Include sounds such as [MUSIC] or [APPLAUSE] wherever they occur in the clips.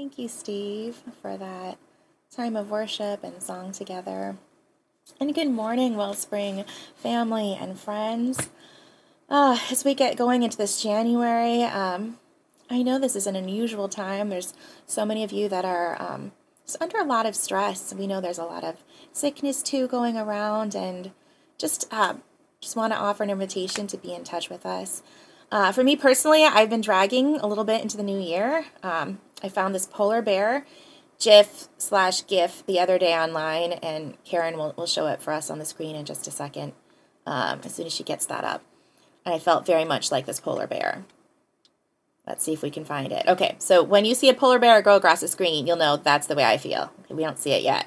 Thank you, Steve, for that time of worship and song together. And good morning, Wellspring family and friends. Uh, as we get going into this January, um, I know this is an unusual time. There's so many of you that are um, under a lot of stress. We know there's a lot of sickness too going around, and just uh, just want to offer an invitation to be in touch with us. Uh, for me personally, I've been dragging a little bit into the new year. Um, I found this polar bear GIF slash GIF the other day online, and Karen will, will show it for us on the screen in just a second um, as soon as she gets that up. And I felt very much like this polar bear. Let's see if we can find it. Okay, so when you see a polar bear go across the screen, you'll know that's the way I feel. Okay, we don't see it yet.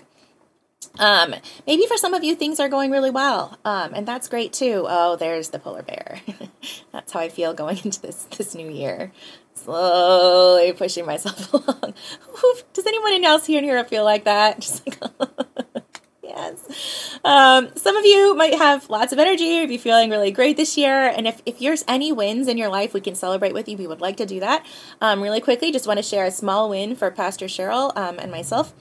Um, maybe for some of you, things are going really well, um, and that's great too. Oh, there's the polar bear. [LAUGHS] that's how I feel going [LAUGHS] into this this new year. Slowly pushing myself [LAUGHS] along. Does anyone else here in Europe feel like that? Just like, yes. Um, some of you might have lots of energy or be feeling really great this year. And if, if there's any wins in your life we can celebrate with you, we would like to do that. Um, really quickly, just want to share a small win for Pastor Cheryl um, and myself.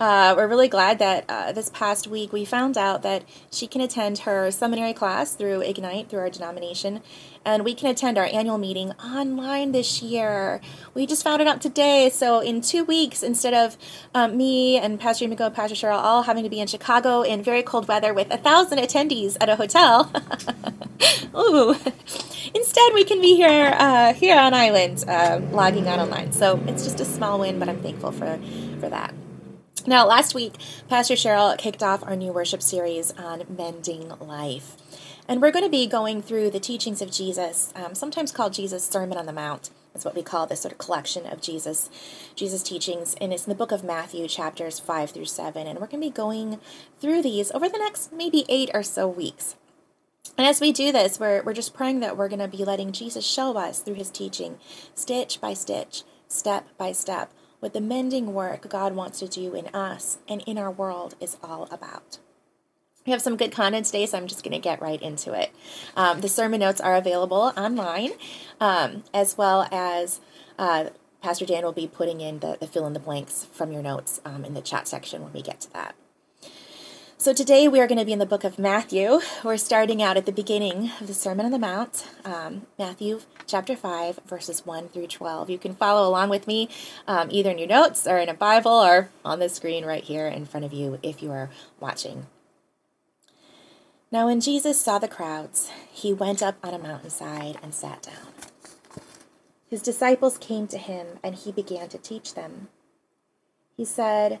Uh, we're really glad that uh, this past week we found out that she can attend her seminary class through Ignite, through our denomination, and we can attend our annual meeting online this year. We just found it out today, so in two weeks, instead of um, me and Pastor Yumiko, Pastor Cheryl all having to be in Chicago in very cold weather with a thousand attendees at a hotel, [LAUGHS] ooh, instead we can be here uh, here on island, uh, logging on online. So it's just a small win, but I'm thankful for for that. Now, last week, Pastor Cheryl kicked off our new worship series on mending life. And we're going to be going through the teachings of Jesus, um, sometimes called Jesus' Sermon on the Mount. That's what we call this sort of collection of Jesus, Jesus teachings, and it's in the book of Matthew, chapters five through seven. And we're going to be going through these over the next maybe eight or so weeks. And as we do this, we're, we're just praying that we're going to be letting Jesus show us through his teaching, stitch by stitch, step by step, what the mending work God wants to do in us and in our world is all about. We have some good content today, so I'm just going to get right into it. Um, the sermon notes are available online, um, as well as uh, Pastor Dan will be putting in the, the fill in the blanks from your notes um, in the chat section when we get to that. So today we are going to be in the book of Matthew. We're starting out at the beginning of the Sermon on the Mount, um, Matthew chapter 5, verses 1 through 12. You can follow along with me um, either in your notes or in a Bible or on the screen right here in front of you if you are watching. Now, when Jesus saw the crowds, he went up on a mountainside and sat down. His disciples came to him, and he began to teach them. He said,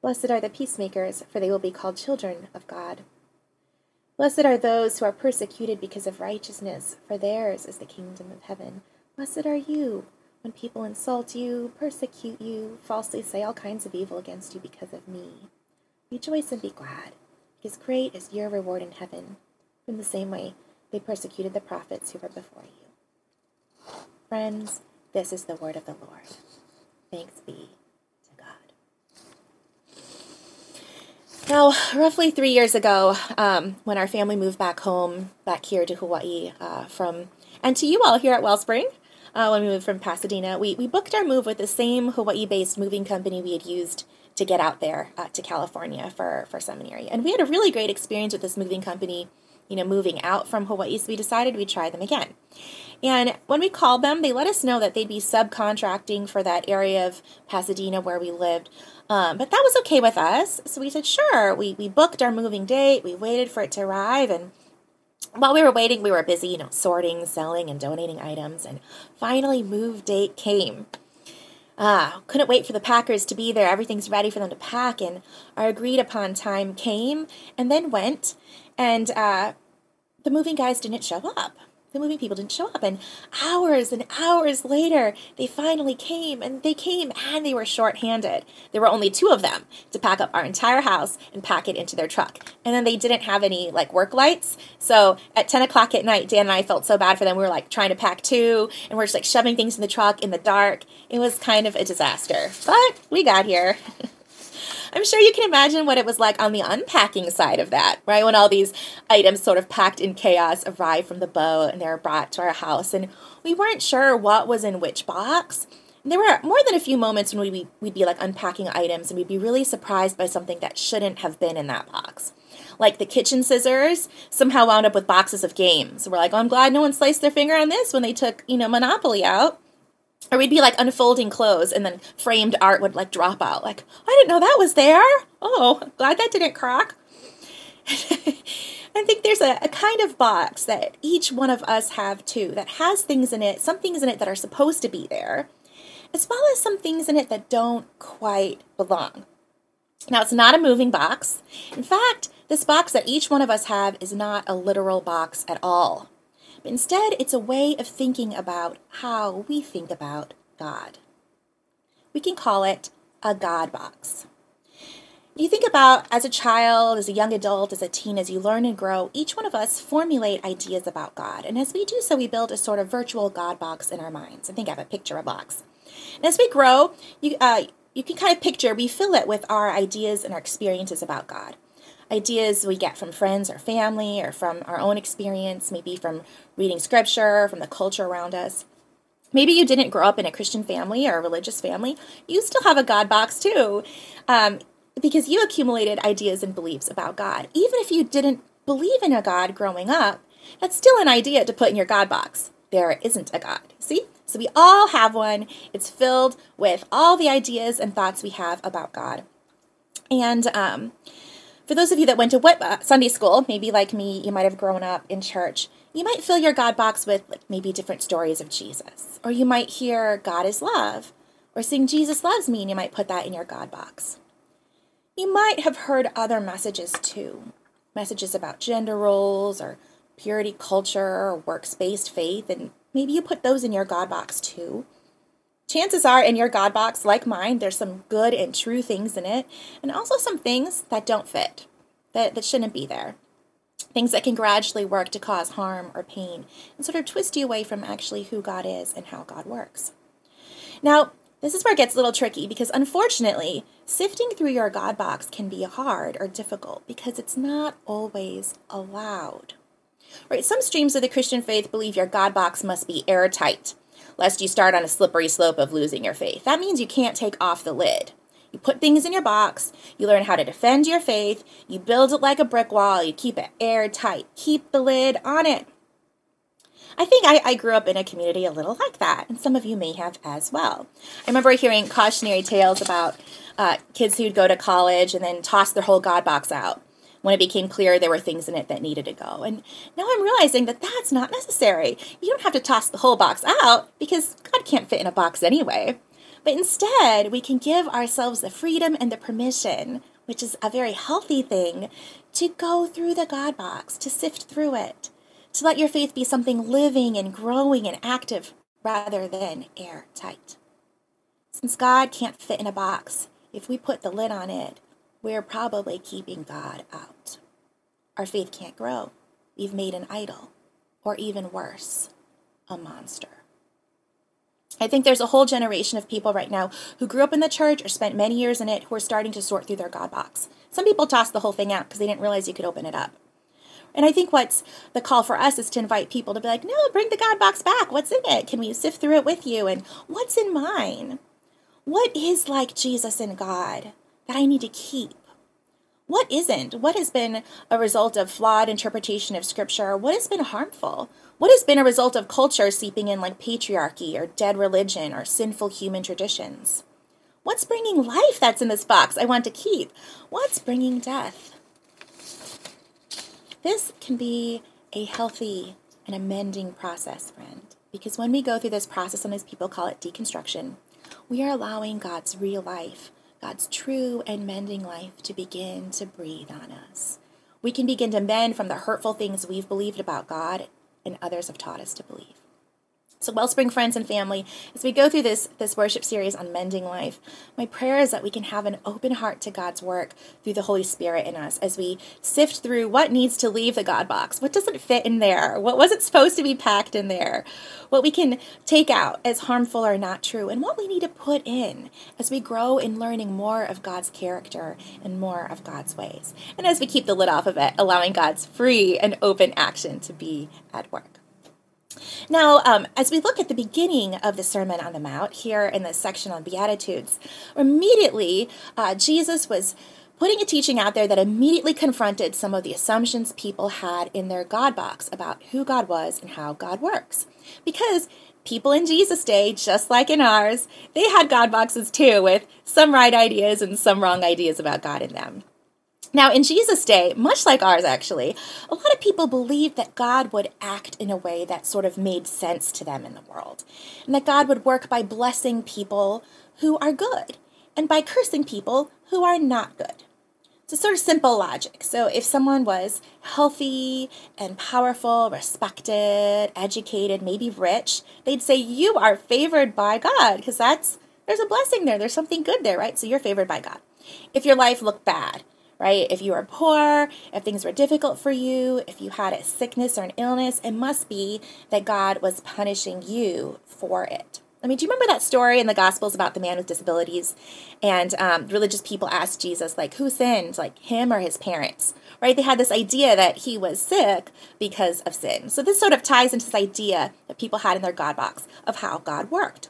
Blessed are the peacemakers, for they will be called children of God. Blessed are those who are persecuted because of righteousness, for theirs is the kingdom of heaven. Blessed are you when people insult you, persecute you, falsely say all kinds of evil against you because of me. Rejoice and be glad, because great is your reward in heaven. In the same way, they persecuted the prophets who were before you. Friends, this is the word of the Lord. Thanks be Now, roughly three years ago, um, when our family moved back home, back here to Hawaii, uh, from and to you all here at Wellspring, uh, when we moved from Pasadena, we, we booked our move with the same Hawaii-based moving company we had used to get out there uh, to California for for seminary, and we had a really great experience with this moving company. You know, moving out from Hawaii, so we decided we'd try them again. And when we called them, they let us know that they'd be subcontracting for that area of Pasadena where we lived. Um, but that was okay with us. So we said, sure. We, we booked our moving date. We waited for it to arrive. And while we were waiting, we were busy, you know, sorting, selling, and donating items. And finally, move date came. Ah, couldn't wait for the packers to be there. Everything's ready for them to pack. And our agreed upon time came and then went. And uh, the moving guys didn't show up. The moving people didn't show up. And hours and hours later, they finally came, and they came and they were short-handed. There were only two of them to pack up our entire house and pack it into their truck. And then they didn't have any like work lights. So at 10 o'clock at night, Dan and I felt so bad for them. We were like trying to pack two, and we're just like shoving things in the truck in the dark. It was kind of a disaster, but we got here. [LAUGHS] I'm sure you can imagine what it was like on the unpacking side of that, right? When all these items sort of packed in chaos arrived from the boat and they were brought to our house, and we weren't sure what was in which box. And there were more than a few moments when we'd be, we'd be like unpacking items and we'd be really surprised by something that shouldn't have been in that box. Like the kitchen scissors somehow wound up with boxes of games. We're like, oh, I'm glad no one sliced their finger on this when they took, you know, Monopoly out or we'd be like unfolding clothes and then framed art would like drop out. Like i didn't know that was there. Oh glad that didn't crack. [LAUGHS] I think there's a, a, kind of box that each one of us have too that has things in it some things in it that are supposed to be there as well as some things in it that don't quite belong. Now it's not a moving box. In fact this box that each one of us have is not a literal box at all instead, it's a way of thinking about how we think about God. We can call it a God box. You think about as a child, as a young adult, as a teen, as you learn and grow, each one of us formulate ideas about God. And as we do so, we build a sort of virtual God box in our minds. I think I have a picture of a box. And as we grow, you, uh, you can kind of picture, we fill it with our ideas and our experiences about God ideas we get from friends or family or from our own experience, maybe from reading scripture, from the culture around us. Maybe you didn't grow up in a Christian family or a religious family. You still have a God box too, um, because you accumulated ideas and beliefs about God. Even if you didn't believe in a God growing up, that's still an idea to put in your God box. There isn't a God. See? So we all have one. It's filled with all the ideas and thoughts we have about God. And um, for those of you that went to what, uh, Sunday school, maybe like me, you might have grown up in church. You might fill your God box with like, maybe different stories of Jesus. Or you might hear God is love or sing Jesus loves me and you might put that in your God box. You might have heard other messages too. Messages about gender roles or purity culture or works-based faith and maybe you put those in your God box too. Chances are in your God box, like mine, there's some good and true things in it, and also some things that don't fit, that, that shouldn't be there. Things that can gradually work to cause harm or pain and sort of twist you away from actually who God is and how God works. Now, this is where it gets a little tricky because unfortunately, sifting through your God box can be hard or difficult because it's not always allowed. Right, some streams of the Christian faith believe your God box must be airtight lest you start on a slippery slope of losing your faith. That means you can't take off the lid. You put things in your box, you learn how to defend your faith, you build it like a brick wall, you keep it airtight, keep the lid on it. I think I, I, grew up in a community a little like that, and some of you may have as well. I remember hearing cautionary tales about uh, kids who'd go to college and then toss their whole God box out when it became clear there were things in it that needed to go. And now I'm realizing that that's not necessary. You don't have to toss the whole box out because God can't fit in a box anyway. But instead, we can give ourselves the freedom and the permission, which is a very healthy thing, to go through the God box, to sift through it, to let your faith be something living and growing and active rather than airtight. Since God can't fit in a box, if we put the lid on it, we're probably keeping God out. Our faith can't grow. We've made an idol, or even worse, a monster. I think there's a whole generation of people right now who grew up in the church or spent many years in it who are starting to sort through their God box. Some people toss the whole thing out because they didn't realize you could open it up. And I think what's the call for us is to invite people to be like, no, bring the God box back. What's in it? Can we sift through it with you? And what's in mine? What is like Jesus and God? That I need to keep? What isn't? What has been a result of flawed interpretation of scripture? What has been harmful? What has been a result of culture seeping in like patriarchy or dead religion or sinful human traditions? What's bringing life that's in this box I want to keep? What's bringing death? This can be a healthy and amending process, friend, because when we go through this process, and as people call it deconstruction, we are allowing God's real life God's true and mending life to begin to breathe on us. We can begin to mend from the hurtful things we've believed about God and others have taught us to believe. So, Wellspring friends and family, as we go through this, this worship series on mending life, my prayer is that we can have an open heart to God's work through the Holy Spirit in us as we sift through what needs to leave the God box, what doesn't fit in there, what wasn't supposed to be packed in there, what we can take out as harmful or not true, and what we need to put in as we grow in learning more of God's character and more of God's ways. And as we keep the lid off of it, allowing God's free and open action to be at work. Now, um, as we look at the beginning of the Sermon on the Mount, here in the section on Beatitudes, immediately uh, Jesus was putting a teaching out there that immediately confronted some of the assumptions people had in their God box about who God was and how God works. Because people in Jesus' day, just like in ours, they had God boxes too, with some right ideas and some wrong ideas about God in them. Now, in Jesus' day, much like ours actually, a lot of people believed that God would act in a way that sort of made sense to them in the world, and that God would work by blessing people who are good and by cursing people who are not good. It's a sort of simple logic. So, if someone was healthy and powerful, respected, educated, maybe rich, they'd say, You are favored by God, because that's there's a blessing there. There's something good there, right? So, you're favored by God. If your life looked bad, right? If you were poor, if things were difficult for you, if you had a sickness or an illness, it must be that God was punishing you for it. I mean, do you remember that story in the Gospels about the man with disabilities? And um, religious people asked Jesus, like, who sinned, like him or his parents? Right? They had this idea that he was sick because of sin. So this sort of ties into this idea that people had in their God box of how God worked.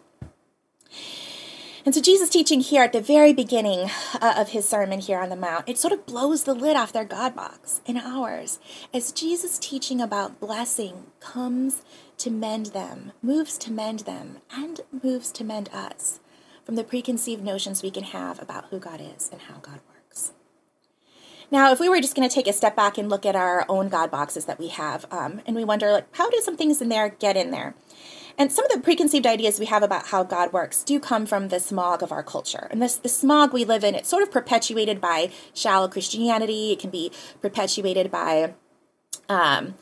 And so Jesus' teaching here at the very beginning uh, of his sermon here on the Mount, it sort of blows the lid off their God box in ours. As Jesus' teaching about blessing comes to mend them, moves to mend them, and moves to mend us from the preconceived notions we can have about who God is and how God works. Now, if we were just going to take a step back and look at our own God boxes that we have, um, and we wonder, like, how do some things in there get in there? And some of the preconceived ideas we have about how God works do come from the smog of our culture. And this the smog we live in, it's sort of perpetuated by shallow Christianity. It can be perpetuated by um,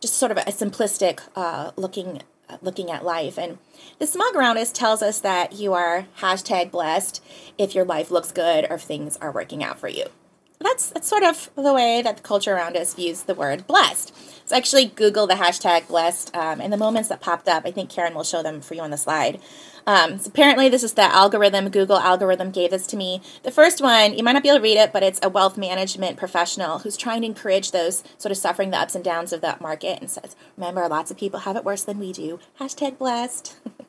just sort of a simplistic uh, looking looking at life. And the smog around us tells us that you are hashtag blessed if your life looks good or if things are working out for you that's that's sort of the way that the culture around us views the word blessed. So actually Google the hashtag blessed, um, and the moments that popped up, I think Karen will show them for you on the slide. Um, so apparently, this is the algorithm. Google algorithm gave this to me. The first one, you might not be able to read it, but it's a wealth management professional who's trying to encourage those sort of suffering the ups and downs of that market and says, "Remember, lots of people have it worse than we do." Hashtag blessed. [LAUGHS]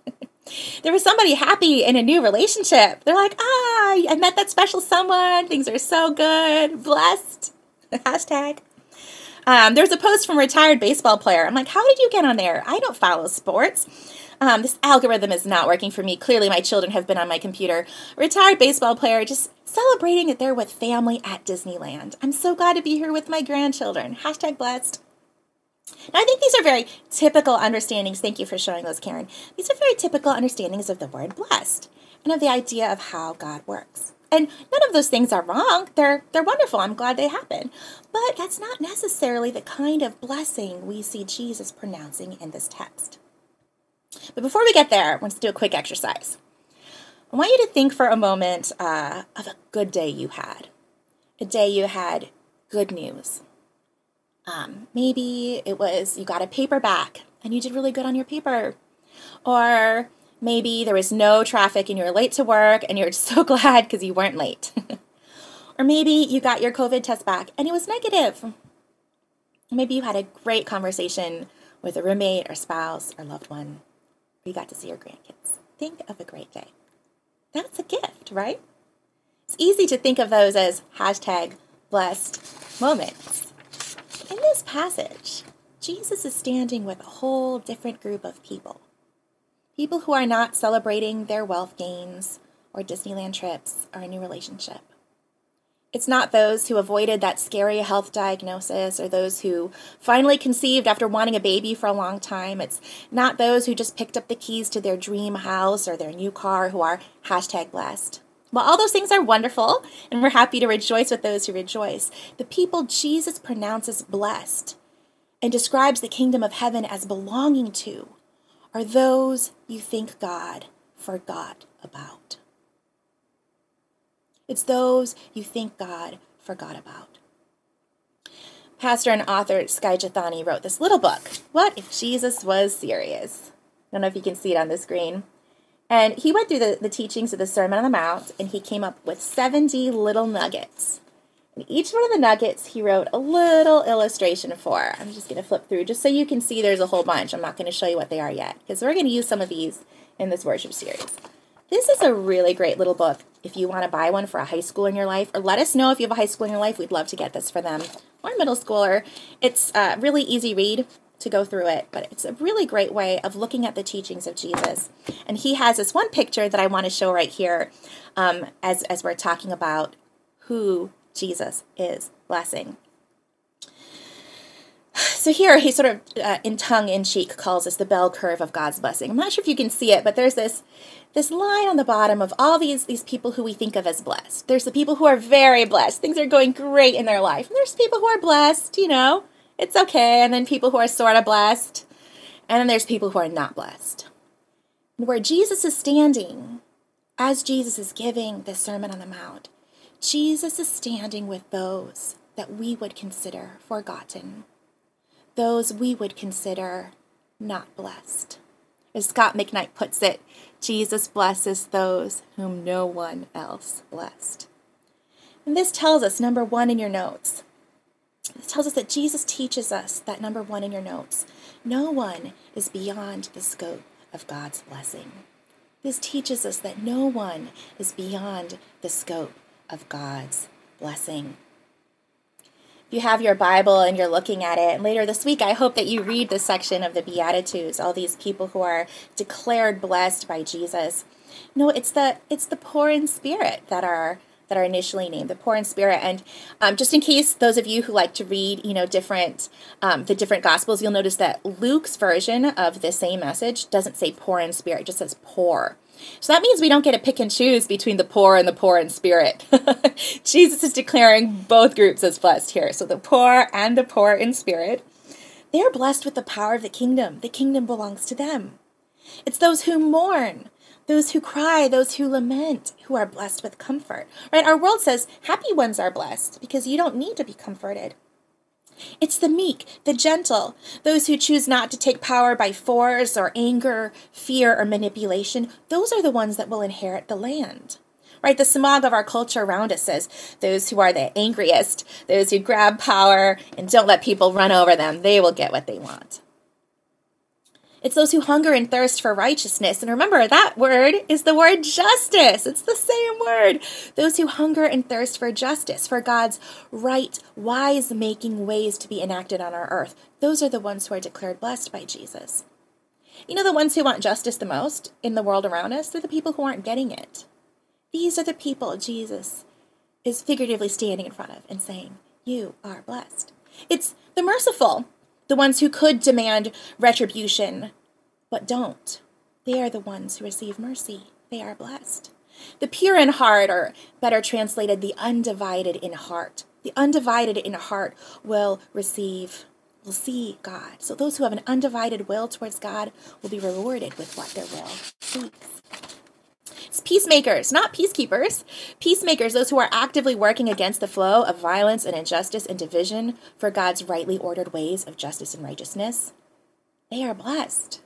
there was somebody happy in a new relationship. They're like, ah, I met that special someone. Things are so good. Blessed. [LAUGHS] Hashtag. Um, there's a post from a retired baseball player. I'm like, how did you get on there? I don't follow sports. Um, this algorithm is not working for me. Clearly, my children have been on my computer. retired baseball player just celebrating that they're with family at Disneyland. I'm so glad to be here with my grandchildren. Hashtag blessed. Now, I think these are very typical understandings. Thank you for showing those, Karen. These are very typical understandings of the word blessed and of the idea of how God works. And none of those things are wrong. They're they're wonderful. I'm glad they happen. But that's not necessarily the kind of blessing we see Jesus pronouncing in this text. But before we get there, let's do a quick exercise. I want you to think for a moment uh, of a good day you had, a day you had good news, um, maybe it was you got a paper back and you did really good on your paper. Or maybe there was no traffic and you were late to work and you're [LAUGHS] so glad because you weren't late. [LAUGHS] or maybe you got your COVID test back and it was negative. Maybe you had a great conversation with a roommate or spouse or loved one. Or you got to see your grandkids. Think of a great day. That's a gift, right? It's easy to think of those as hashtag blessed moments. In this passage, Jesus is standing with a whole different group of people. People who are not celebrating their wealth gains or Disneyland trips or a new relationship. It's not those who avoided that scary health diagnosis or those who finally conceived after wanting a baby for a long time. It's not those who just picked up the keys to their dream house or their new car who are hashtag blessed. While all those things are wonderful, and we're happy to rejoice with those who rejoice, the people Jesus pronounces blessed and describes the kingdom of heaven as belonging to are those you think God forgot about. It's those you think God forgot about. Pastor and author Skye Jethani wrote this little book, What If Jesus Was Serious? I don't know if you can see it on the screen. And he went through the, the teachings of the Sermon on the Mount and he came up with 70 little nuggets. And each one of the nuggets he wrote a little illustration for. I'm just going to flip through just so you can see there's a whole bunch. I'm not going to show you what they are yet because we're going to use some of these in this worship series. This is a really great little book if you want to buy one for a high school in your life, or let us know if you have a high school in your life. We'd love to get this for them or middle schooler. It's a really easy read to go through it, but it's a really great way of looking at the teachings of Jesus. And he has this one picture that I want to show right here um, as, as we're talking about who Jesus is blessing. So here he sort of, uh, in tongue in cheek, calls this the bell curve of God's blessing. I'm not sure if you can see it, but there's this this line on the bottom of all these these people who we think of as blessed. There's the people who are very blessed; things are going great in their life. And there's people who are blessed, you know, it's okay. And then people who are sort of blessed, and then there's people who are not blessed. Where Jesus is standing, as Jesus is giving the Sermon on the Mount, Jesus is standing with those that we would consider forgotten, those we would consider not blessed. As Scot McKnight puts it, Jesus blesses those whom no one else blessed. And this tells us, number one in your notes, tells us that Jesus teaches us that number one in your notes no one is beyond the scope of God's blessing. This teaches us that no one is beyond the scope of God's blessing. If you have your Bible and you're looking at it, and later this week, I hope that you read the section of the Beatitudes, all these people who are declared blessed by Jesus. No, it's the it's the poor in spirit that are that are initially named, the poor in spirit. And um, just in case those of you who like to read, you know, different um, the different gospels, you'll notice that Luke's version of the same message doesn't say poor in spirit; it just says poor. So that means we don't get to pick and choose between the poor and the poor in spirit. [LAUGHS] Jesus is declaring both groups as blessed here. So the poor and the poor in spirit, they are blessed with the power of the kingdom. The kingdom belongs to them. It's those who mourn, those who cry, those who lament, who are blessed with comfort. Right? Our world says happy ones are blessed because you don't need to be comforted. It's the meek, the gentle, those who choose not to take power by force or anger, fear, or manipulation. Those are the ones that will inherit the land. Right? The smog of our culture around us says those who are the angriest, those who grab power and don't let people run over them, they will get what they want. It's those who hunger and thirst for righteousness. And remember, that word is the word justice. It's the same word. Those who hunger and thirst for justice, for God's right, wise making ways to be enacted on our earth. Those are the ones who are declared blessed by Jesus. You know, the ones who want justice the most in the world around us, they're the people who aren't getting it. These are the people Jesus is figuratively standing in front of and saying, You are blessed. It's the merciful the ones who could demand retribution, but don't. They are the ones who receive mercy. They are blessed. The pure in heart, or better translated, the undivided in heart. The undivided in heart will receive, will see God. So those who have an undivided will towards God will be rewarded with what their will seeks. Peacemakers, not peacekeepers. Peacemakers, those who are actively working against the flow of violence and injustice and division for God's rightly ordered ways of justice and righteousness. They are blessed.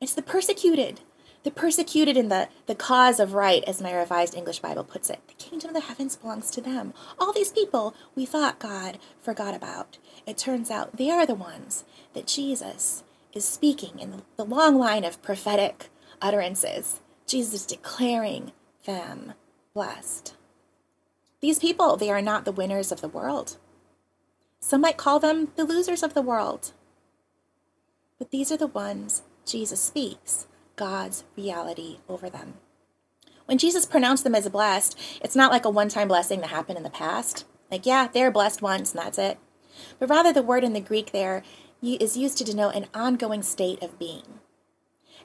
It's the persecuted, the persecuted in the, the cause of right, as my revised English Bible puts it. The kingdom of the heavens belongs to them. All these people we thought God forgot about. It turns out they are the ones that Jesus is speaking in the long line of prophetic utterances Jesus declaring them blessed. These people, they are not the winners of the world. Some might call them the losers of the world. But these are the ones Jesus speaks God's reality over them. When Jesus pronounced them as blessed, it's not like a one time blessing that happened in the past. Like, yeah, they're blessed once and that's it. But rather, the word in the Greek there is used to denote an ongoing state of being.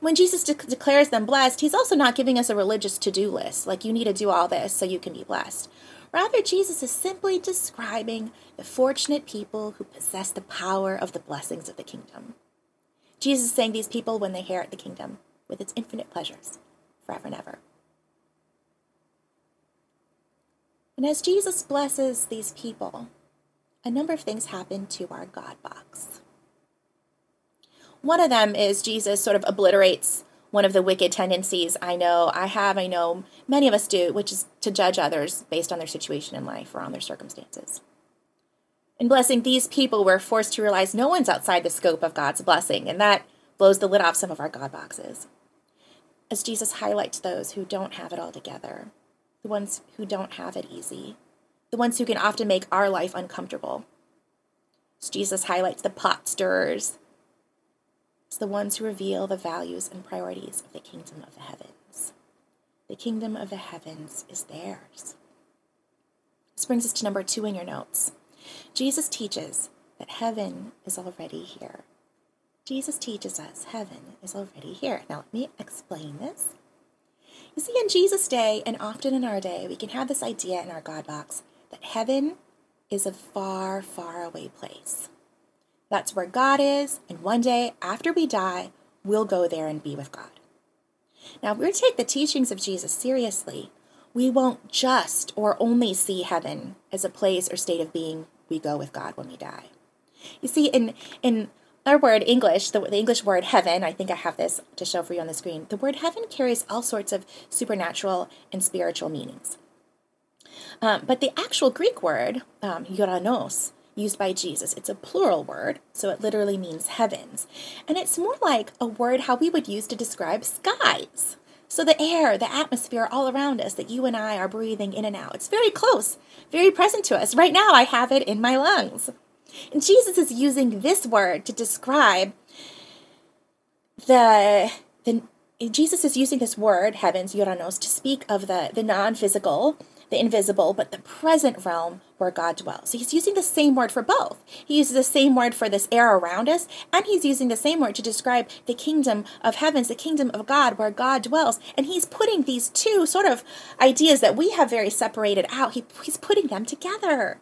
When Jesus de- declares them blessed, he's also not giving us a religious to do list, like you need to do all this so you can be blessed. Rather, Jesus is simply describing the fortunate people who possess the power of the blessings of the kingdom. Jesus is saying these people when they inherit the kingdom with its infinite pleasures forever and ever. And as Jesus blesses these people, a number of things happen to our God box. One of them is Jesus sort of obliterates one of the wicked tendencies I know I have, I know many of us do, which is to judge others based on their situation in life or on their circumstances. In blessing these people, we're forced to realize no one's outside the scope of God's blessing, and that blows the lid off some of our God boxes. As Jesus highlights those who don't have it all together, the ones who don't have it easy, the ones who can often make our life uncomfortable. As Jesus highlights the pot stirrers, the ones who reveal the values and priorities of the kingdom of the heavens. The kingdom of the heavens is theirs. This brings us to number two in your notes. Jesus teaches that heaven is already here. Jesus teaches us heaven is already here. Now, let me explain this. You see, in Jesus' day, and often in our day, we can have this idea in our God box that heaven is a far, far away place. That's where God is, and one day after we die, we'll go there and be with God. Now, if we take the teachings of Jesus seriously, we won't just or only see heaven as a place or state of being we go with God when we die. You see, in in our word English, the, the English word heaven, I think I have this to show for you on the screen. The word heaven carries all sorts of supernatural and spiritual meanings. Um, but the actual Greek word, um, used by Jesus, it's a plural word, so it literally means heavens. And it's more like a word how we would use to describe skies. So the air, the atmosphere all around us that you and I are breathing in and out, it's very close, very present to us. Right now, I have it in my lungs. And Jesus is using this word to describe the, the Jesus is using this word, heavens, ouranos, to speak of the, the non physical, the invisible, but the present realm where God dwells. So he's using the same word for both. He uses the same word for this air around us, and he's using the same word to describe the kingdom of heavens, the kingdom of God where God dwells. And he's putting these two sort of ideas that we have very separated out, he, he's putting them together.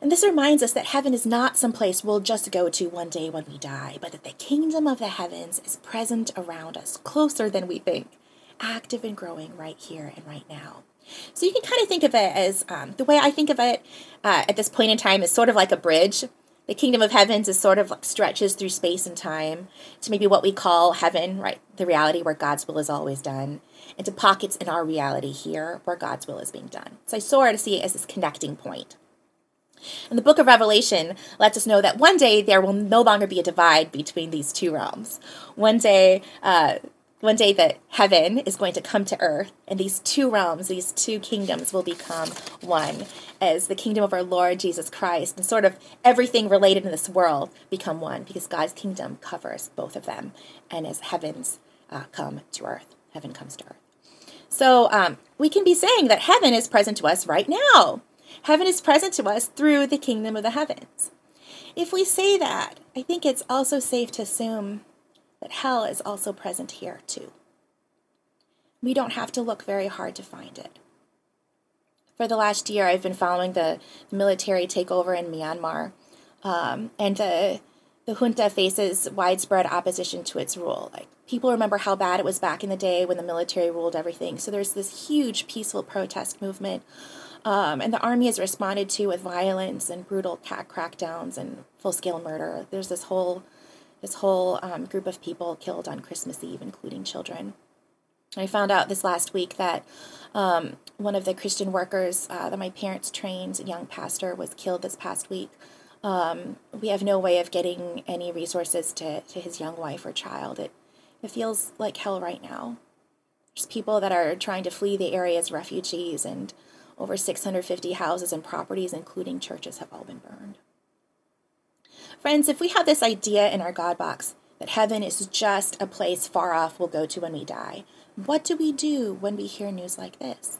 And this reminds us that heaven is not some place we'll just go to one day when we die, but that the kingdom of the heavens is present around us, closer than we think, active and growing right here and right now. So you can kind of think of it as um, the way I think of it uh, at this point in time is sort of like a bridge. The kingdom of heavens is sort of like stretches through space and time to maybe what we call heaven, right? The reality where God's will is always done, into pockets in our reality here where God's will is being done. So I sort of see it as this connecting point. And the book of Revelation lets us know that one day there will no longer be a divide between these two realms. One day, uh, one day that heaven is going to come to earth, and these two realms, these two kingdoms will become one as the kingdom of our Lord Jesus Christ and sort of everything related in this world become one because God's kingdom covers both of them. And as heavens uh, come to earth, heaven comes to earth. So um, we can be saying that heaven is present to us right now. Heaven is present to us through the kingdom of the heavens. If we say that, I think it's also safe to assume that hell is also present here too. We don't have to look very hard to find it. For the last year, I've been following the military takeover in Myanmar, um, and the the junta faces widespread opposition to its rule. Like people remember how bad it was back in the day when the military ruled everything. So there's this huge peaceful protest movement, um, and the army has responded to with violence and brutal crackdowns and full scale murder. There's this whole this whole um, group of people killed on Christmas Eve, including children. I found out this last week that um, one of the Christian workers uh, that my parents trained, young pastor, was killed this past week. Um, we have no way of getting any resources to, to his young wife or child. It, it feels like hell right now. There's people that are trying to flee the area as refugees, and over 650 houses and properties, including churches, have all been burned. Friends, if we have this idea in our God box that heaven is just a place far off we'll go to when we die, what do we do when we hear news like this?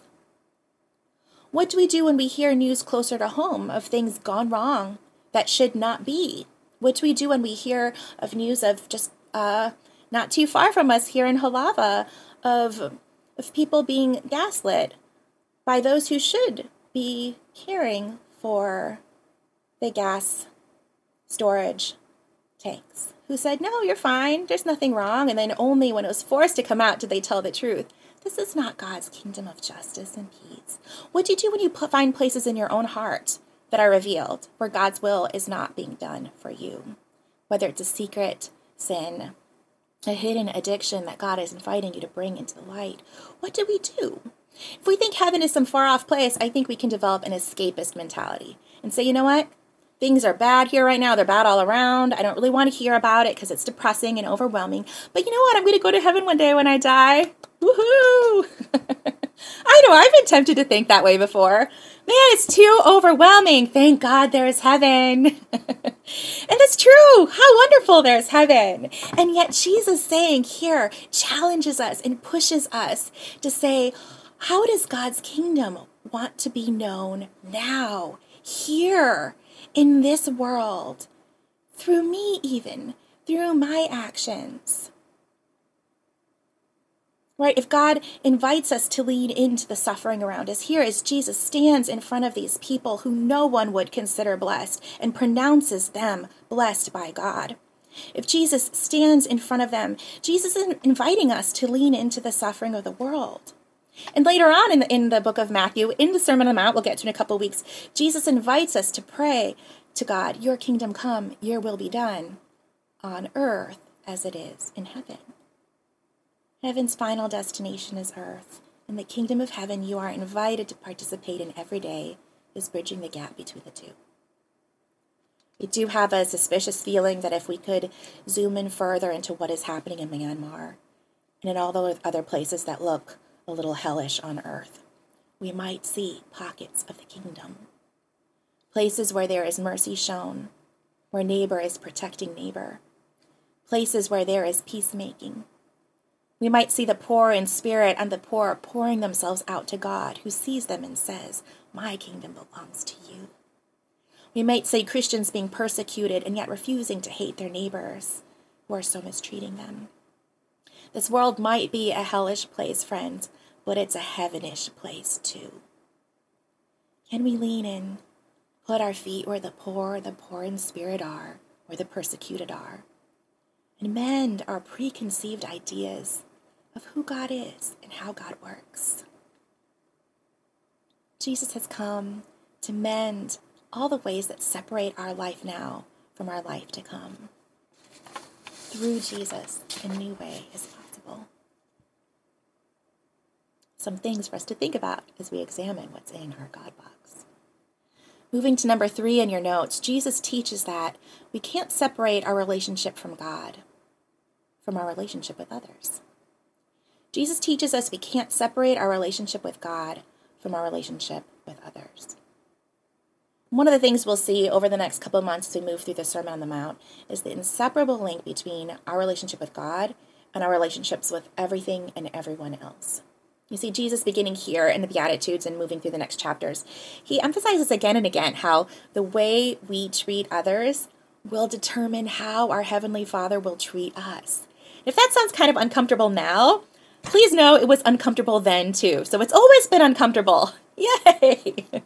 What do we do when we hear news closer to home of things gone wrong that should not be? What do we do when we hear of news of just uh, not too far from us here in Halawa of, of people being gaslit, by those who should be caring for the gas storage tanks, who said, No, you're fine, there's nothing wrong. And then only when it was forced to come out did they tell the truth. This is not God's kingdom of justice and peace. What do you do when you find places in your own heart that are revealed where God's will is not being done for you? Whether it's a secret sin, a hidden addiction that God is inviting you to bring into the light, what do we do? If we think heaven is some far off place, I think we can develop an escapist mentality and say, you know what? Things are bad here right now. They're bad all around. I don't really want to hear about it because it's depressing and overwhelming. But you know what? I'm going to go to heaven one day when I die. Woohoo! [LAUGHS] I know I've been tempted to think that way before. Man, it's too overwhelming. Thank God there's heaven. [LAUGHS] and it's true. How wonderful there's heaven. And yet, Jesus saying here challenges us and pushes us to say, how does God's kingdom want to be known now, here, in this world, through me, even, through my actions? Right? If God invites us to lean into the suffering around us, here as Jesus stands in front of these people who no one would consider blessed and pronounces them blessed by God. If Jesus stands in front of them, Jesus is inviting us to lean into the suffering of the world. And later on in the, in the book of Matthew, in the Sermon on the Mount, we'll get to in a couple weeks, Jesus invites us to pray to God, Your kingdom come, your will be done on earth as it is in heaven. Heaven's final destination is earth. In the kingdom of heaven, you are invited to participate in every day is bridging the gap between the two. We do have a suspicious feeling that if we could zoom in further into what is happening in Myanmar and in all the other places that look a little hellish on earth, we might see pockets of the kingdom. Places where there is mercy shown, where neighbor is protecting neighbor, places where there is peacemaking. We might see the poor in spirit and the poor pouring themselves out to God, who sees them and says, My kingdom belongs to you. We might see Christians being persecuted and yet refusing to hate their neighbors who are so mistreating them. This world might be a hellish place, friends, but it's a heavenish place too. Can we lean in, put our feet where the poor, the poor in spirit are, where the persecuted are, and mend our preconceived ideas of who God is and how God works? Jesus has come to mend all the ways that separate our life now from our life to come. Through Jesus, a new way is possible some things for us to think about as we examine what's in our God box. Moving to number three in your notes, Jesus teaches that we can't separate our relationship from God from our relationship with others. Jesus teaches us we can't separate our relationship with God from our relationship with others. One of the things we'll see over the next couple of months as we move through the Sermon on the Mount is the inseparable link between our relationship with God and our relationships with everything and everyone else. You see, Jesus beginning here in the Beatitudes and moving through the next chapters, he emphasizes again and again how the way we treat others will determine how our Heavenly Father will treat us. If that sounds kind of uncomfortable now, please know it was uncomfortable then too. So it's always been uncomfortable. [LAUGHS] Yay! I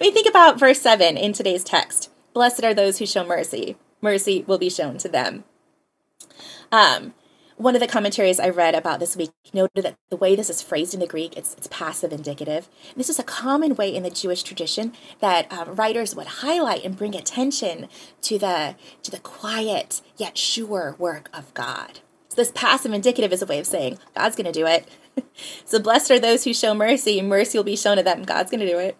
mean, think about verse 7 in today's text. Blessed are those who show mercy. Mercy will be shown to them. Um, one of the commentaries I read about this week noted that the way this is phrased in the Greek, it's, it's passive indicative. And this is a common way in the Jewish tradition that um, writers would highlight and bring attention to the to the quiet yet sure work of God. So this passive indicative is a way of saying God's going to do it. [LAUGHS] so blessed are those who show mercy; mercy will be shown to them. God's going to do it.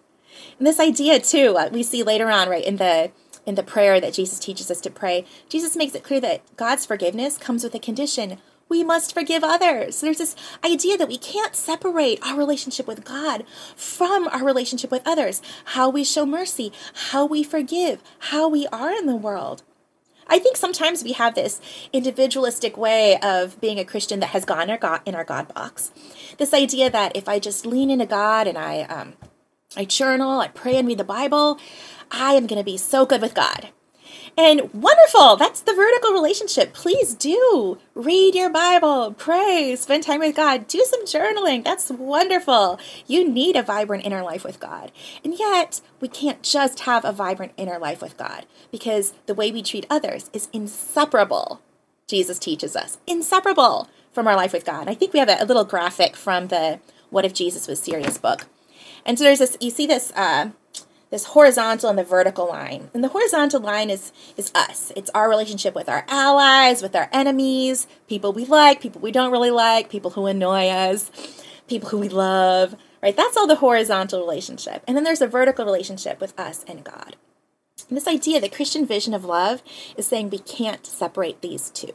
And this idea too, uh, we see later on, right in the in the prayer that Jesus teaches us to pray, Jesus makes it clear that God's forgiveness comes with a condition we must forgive others. There's this idea that we can't separate our relationship with God from our relationship with others. How we show mercy, how we forgive, how we are in the world. I think sometimes we have this individualistic way of being a Christian that has gone in our God box. This idea that if I just lean into God and I, um, I journal, I pray and read the Bible, I am going to be so good with God. And wonderful, that's the vertical relationship. Please do read your Bible, pray, spend time with God, do some journaling. That's wonderful. You need a vibrant inner life with God. And yet, we can't just have a vibrant inner life with God because the way we treat others is inseparable, Jesus teaches us, inseparable from our life with God. I think we have a, little graphic from the What If Jesus Was Serious book. And so there's this, you see this. Uh, this horizontal and the vertical line. And the horizontal line is is us. It's our relationship with our allies, with our enemies, people we like, people we don't really like, people who annoy us, people who we love, right? That's all the horizontal relationship. And then there's a vertical relationship with us and God. And this idea, the Christian vision of love, is saying we can't separate these two.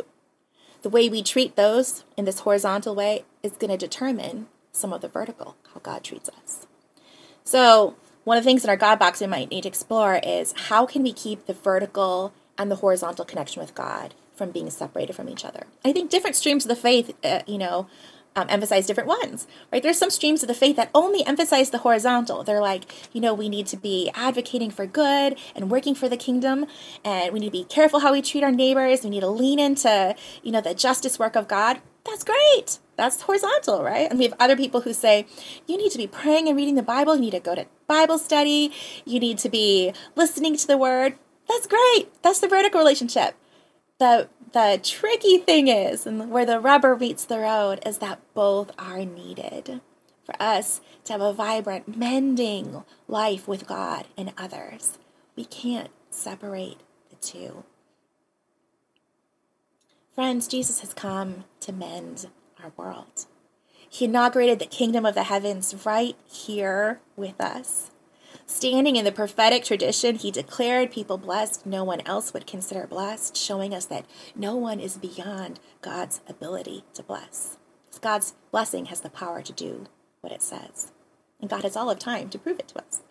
The way we treat those in this horizontal way is going to determine some of the vertical, how God treats us. So, one of the things in our God box we might need to explore is how can we keep the vertical and the horizontal connection with God from being separated from each other? I think different streams of the faith, uh, you know, um, emphasize different ones, right? There's some streams of the faith that only emphasize the horizontal. They're like, you know, we need to be advocating for good and working for the kingdom, and we need to be careful how we treat our neighbors. We need to lean into, you know, the justice work of God. That's great. That's horizontal, right? And we have other people who say, you need to be praying and reading the Bible. You need to go to Bible study. You need to be listening to the word. That's great. That's the vertical relationship. The the tricky thing is, and where the rubber meets the road, is that both are needed for us to have a vibrant, mending life with God and others. We can't separate the two. Friends, Jesus has come to mend our world. He inaugurated the kingdom of the heavens right here with us. Standing in the prophetic tradition, he declared people blessed no one else would consider blessed, showing us that no one is beyond God's ability to bless. God's blessing has the power to do what it says. And God has all of time to prove it to us.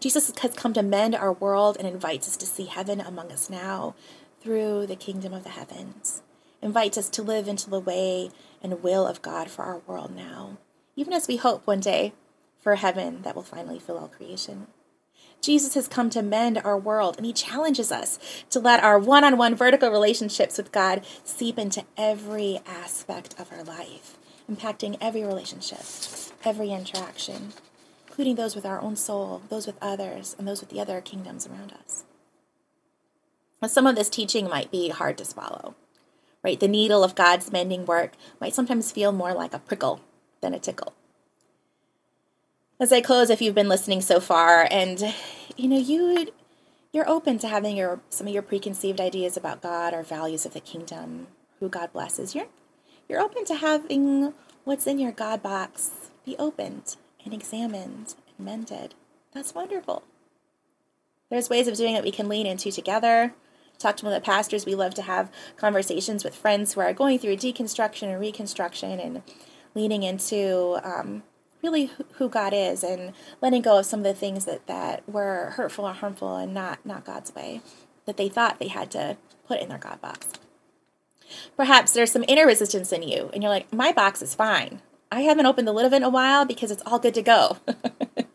Jesus has come to mend our world and invites us to see heaven among us now through the kingdom of the heavens. Invites us to live into the way and will of God for our world now, even as we hope one day for heaven that will finally fill all creation. Jesus has come to mend our world, and he challenges us to let our one on one vertical relationships with God seep into every aspect of our life, impacting every relationship, every interaction, including those with our own soul, those with others, and those with the other kingdoms around us. Now, some of this teaching might be hard to swallow, right? The needle of God's mending work might sometimes feel more like a prickle than a tickle as I close, if you've been listening so far, and you know you you're open to having your some of your preconceived ideas about God or values of the kingdom, who God blesses, you're you're open to having what's in your God box be opened and examined and mended. That's wonderful. There's ways of doing it we can lean into together. Talk to one of the pastors. We love to have conversations with friends who are going through deconstruction and reconstruction and leaning into um, really who God is and letting go of some of the things that, that were hurtful or harmful and not, not God's way that they thought they had to put in their God box. Perhaps there's some inner resistance in you and you're like, my box is fine. I haven't opened the lid of it in a while because it's all good to go. [LAUGHS]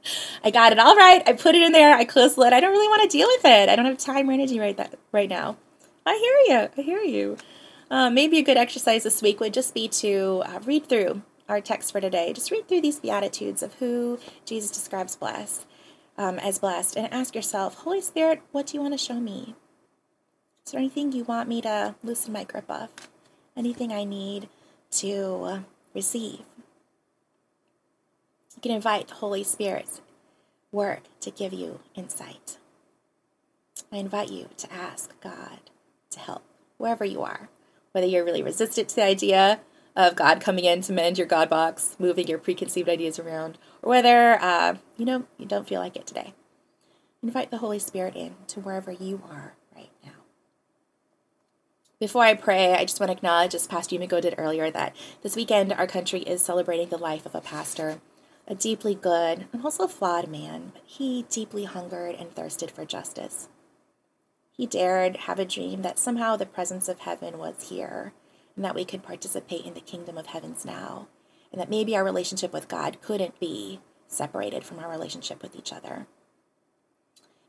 I got it all right. I put it in there. I closed the lid. I don't really want to deal with it. I don't have time or energy right that right now. I hear you. I hear you. Uh, maybe a good exercise this week would just be to uh, read through our text for today, just read through these Beatitudes of who Jesus describes blessed, um, as blessed and ask yourself, Holy Spirit, what do you want to show me? Is there anything you want me to loosen my grip of? Anything I need to receive? You can invite the Holy Spirit's work to give you insight. I invite you to ask God to help wherever you are, whether you're really resistant to the idea of God coming in to mend your God box, moving your preconceived ideas around, or whether, uh, you know, you don't feel like it today. Invite the Holy Spirit in to wherever you are right now. Before I pray, I just want to acknowledge, as Pastor Yumiko did earlier, that this weekend our country is celebrating the life of a pastor, a deeply good and also flawed man, but he deeply hungered and thirsted for justice. He dared have a dream that somehow the presence of heaven was here and that we could participate in the kingdom of heavens now, and that maybe our relationship with God couldn't be separated from our relationship with each other.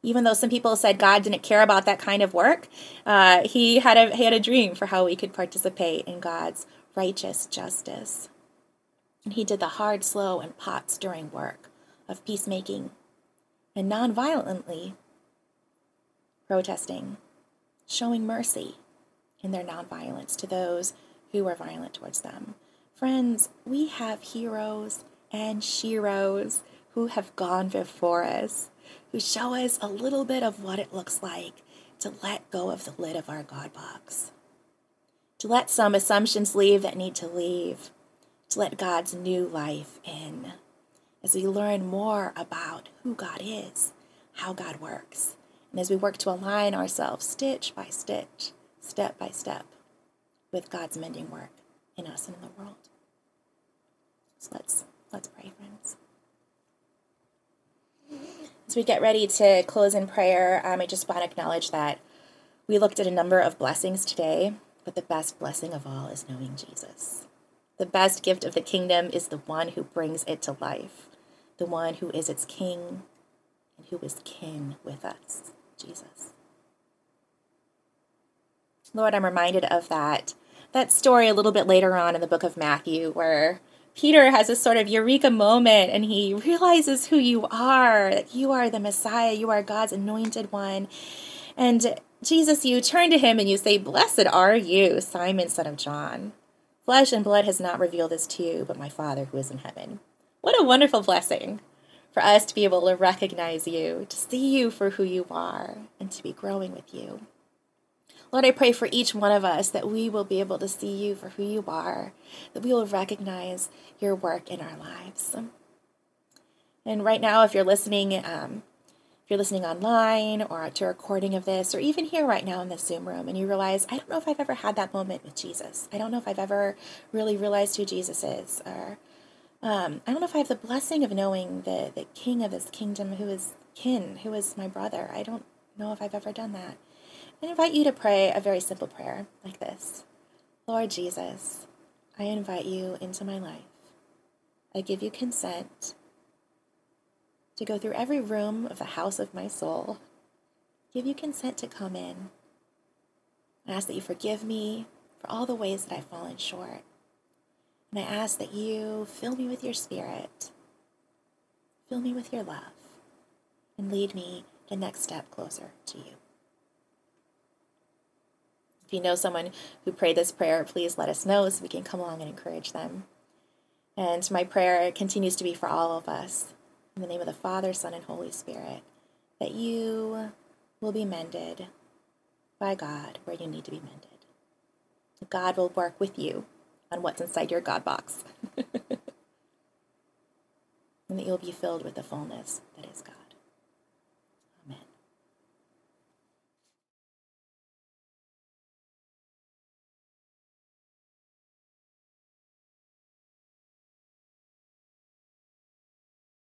Even though some people said God didn't care about that kind of work, uh, he, had a, he had a dream for how we could participate in God's righteous justice. And he did the hard, slow, and pot stirring work of peacemaking and nonviolently protesting, showing mercy in their nonviolence to those who were violent towards them. Friends, we have heroes and sheroes who have gone before us, who show us a little bit of what it looks like to let go of the lid of our God box, to let some assumptions leave that need to leave, let God's new life in as we learn more about who God is, how God works, and as we work to align ourselves stitch by stitch, step by step, with God's mending work in us and in the world. So let's let's pray, friends. As we get ready to close in prayer, um, I just want to acknowledge that we looked at a number of blessings today, but the best blessing of all is knowing Jesus. The best gift of the kingdom is the one who brings it to life, the one who is its king and who is kin with us, Jesus. Lord, I'm reminded of that that story a little bit later on in the book of Matthew where Peter has a sort of eureka moment and he realizes who you are, that you are the Messiah, you are God's anointed one. And Jesus, you turn to him and you say, Blessed are you, Simon, son of John. Flesh and blood has not revealed this to you, but my Father who is in heaven. What a wonderful blessing for us to be able to recognize you, to see you for who you are, and to be growing with you. Lord, I pray for each one of us that we will be able to see you for who you are, that we will recognize your work in our lives. And right now, if you're listening, um, if you're listening online or to a recording of this, or even here right now in the Zoom room, and you realize, I don't know if I've ever had that moment with Jesus. I don't know if I've ever really realized who Jesus is, or um, I don't know if I have the blessing of knowing the, the King of this kingdom who is kin, who is my brother. I don't know if I've ever done that. I invite you to pray a very simple prayer like this Lord Jesus, I invite you into my life. I give you consent to go through every room of the house of my soul. Give you consent to come in. I ask that you forgive me for all the ways that I've fallen short. And I ask that you fill me with your spirit, fill me with your love, and lead me the next step closer to you. If you know someone who prayed this prayer, please let us know so we can come along and encourage them. And my prayer continues to be for all of us. In the name of the Father, Son, and Holy Spirit, that you will be mended by God where you need to be mended. God will work with you on what's inside your God box. [LAUGHS] and that you'll be filled with the fullness that is God.